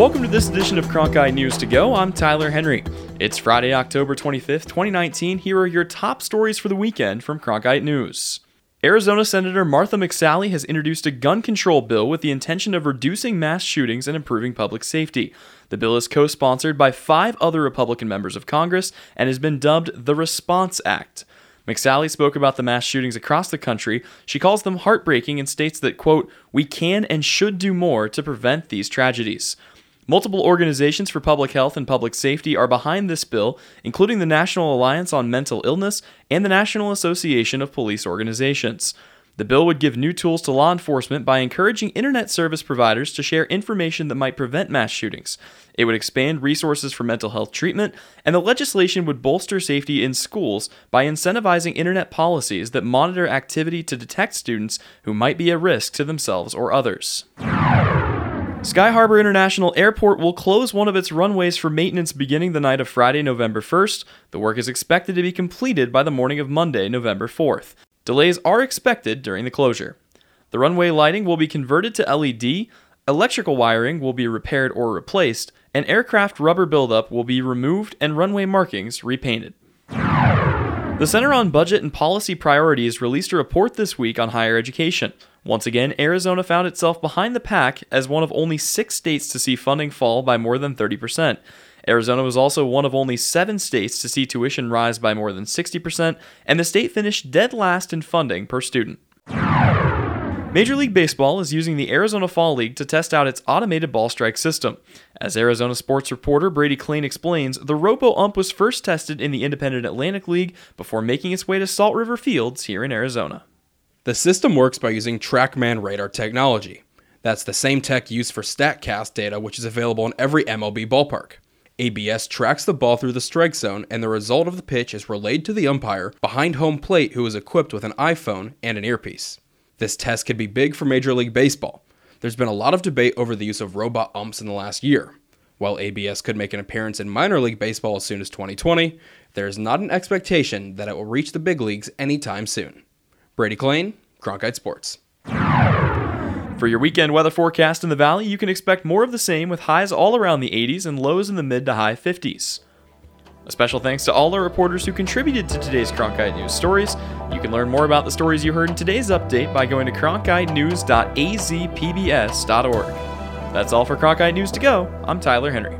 Welcome to this edition of Cronkite News to Go. I'm Tyler Henry. It's Friday, October 25th, 2019. Here are your top stories for the weekend from Cronkite News. Arizona Senator Martha McSally has introduced a gun control bill with the intention of reducing mass shootings and improving public safety. The bill is co sponsored by five other Republican members of Congress and has been dubbed the Response Act. McSally spoke about the mass shootings across the country. She calls them heartbreaking and states that, quote, we can and should do more to prevent these tragedies. Multiple organizations for public health and public safety are behind this bill, including the National Alliance on Mental Illness and the National Association of Police Organizations. The bill would give new tools to law enforcement by encouraging internet service providers to share information that might prevent mass shootings. It would expand resources for mental health treatment, and the legislation would bolster safety in schools by incentivizing internet policies that monitor activity to detect students who might be at risk to themselves or others. Sky Harbor International Airport will close one of its runways for maintenance beginning the night of Friday, November 1st. The work is expected to be completed by the morning of Monday, November 4th. Delays are expected during the closure. The runway lighting will be converted to LED, electrical wiring will be repaired or replaced, and aircraft rubber buildup will be removed and runway markings repainted. The Center on Budget and Policy Priorities released a report this week on higher education. Once again, Arizona found itself behind the pack as one of only six states to see funding fall by more than 30%. Arizona was also one of only seven states to see tuition rise by more than 60%, and the state finished dead last in funding per student. Major League Baseball is using the Arizona Fall League to test out its automated ball strike system. As Arizona sports reporter Brady Klein explains, the Robo Ump was first tested in the Independent Atlantic League before making its way to Salt River Fields here in Arizona. The system works by using TrackMan radar technology. That's the same tech used for StatCast data, which is available in every MLB ballpark. ABS tracks the ball through the strike zone, and the result of the pitch is relayed to the umpire behind home plate, who is equipped with an iPhone and an earpiece. This test could be big for Major League Baseball. There's been a lot of debate over the use of robot umps in the last year. While ABS could make an appearance in minor league baseball as soon as 2020, there is not an expectation that it will reach the big leagues anytime soon. Brady Klein, Cronkite Sports. For your weekend weather forecast in the valley, you can expect more of the same with highs all around the 80s and lows in the mid to high 50s. A special thanks to all our reporters who contributed to today's Cronkite News stories. You can learn more about the stories you heard in today's update by going to cronkitenews.azpbs.org. That's all for Cronkite News to go. I'm Tyler Henry.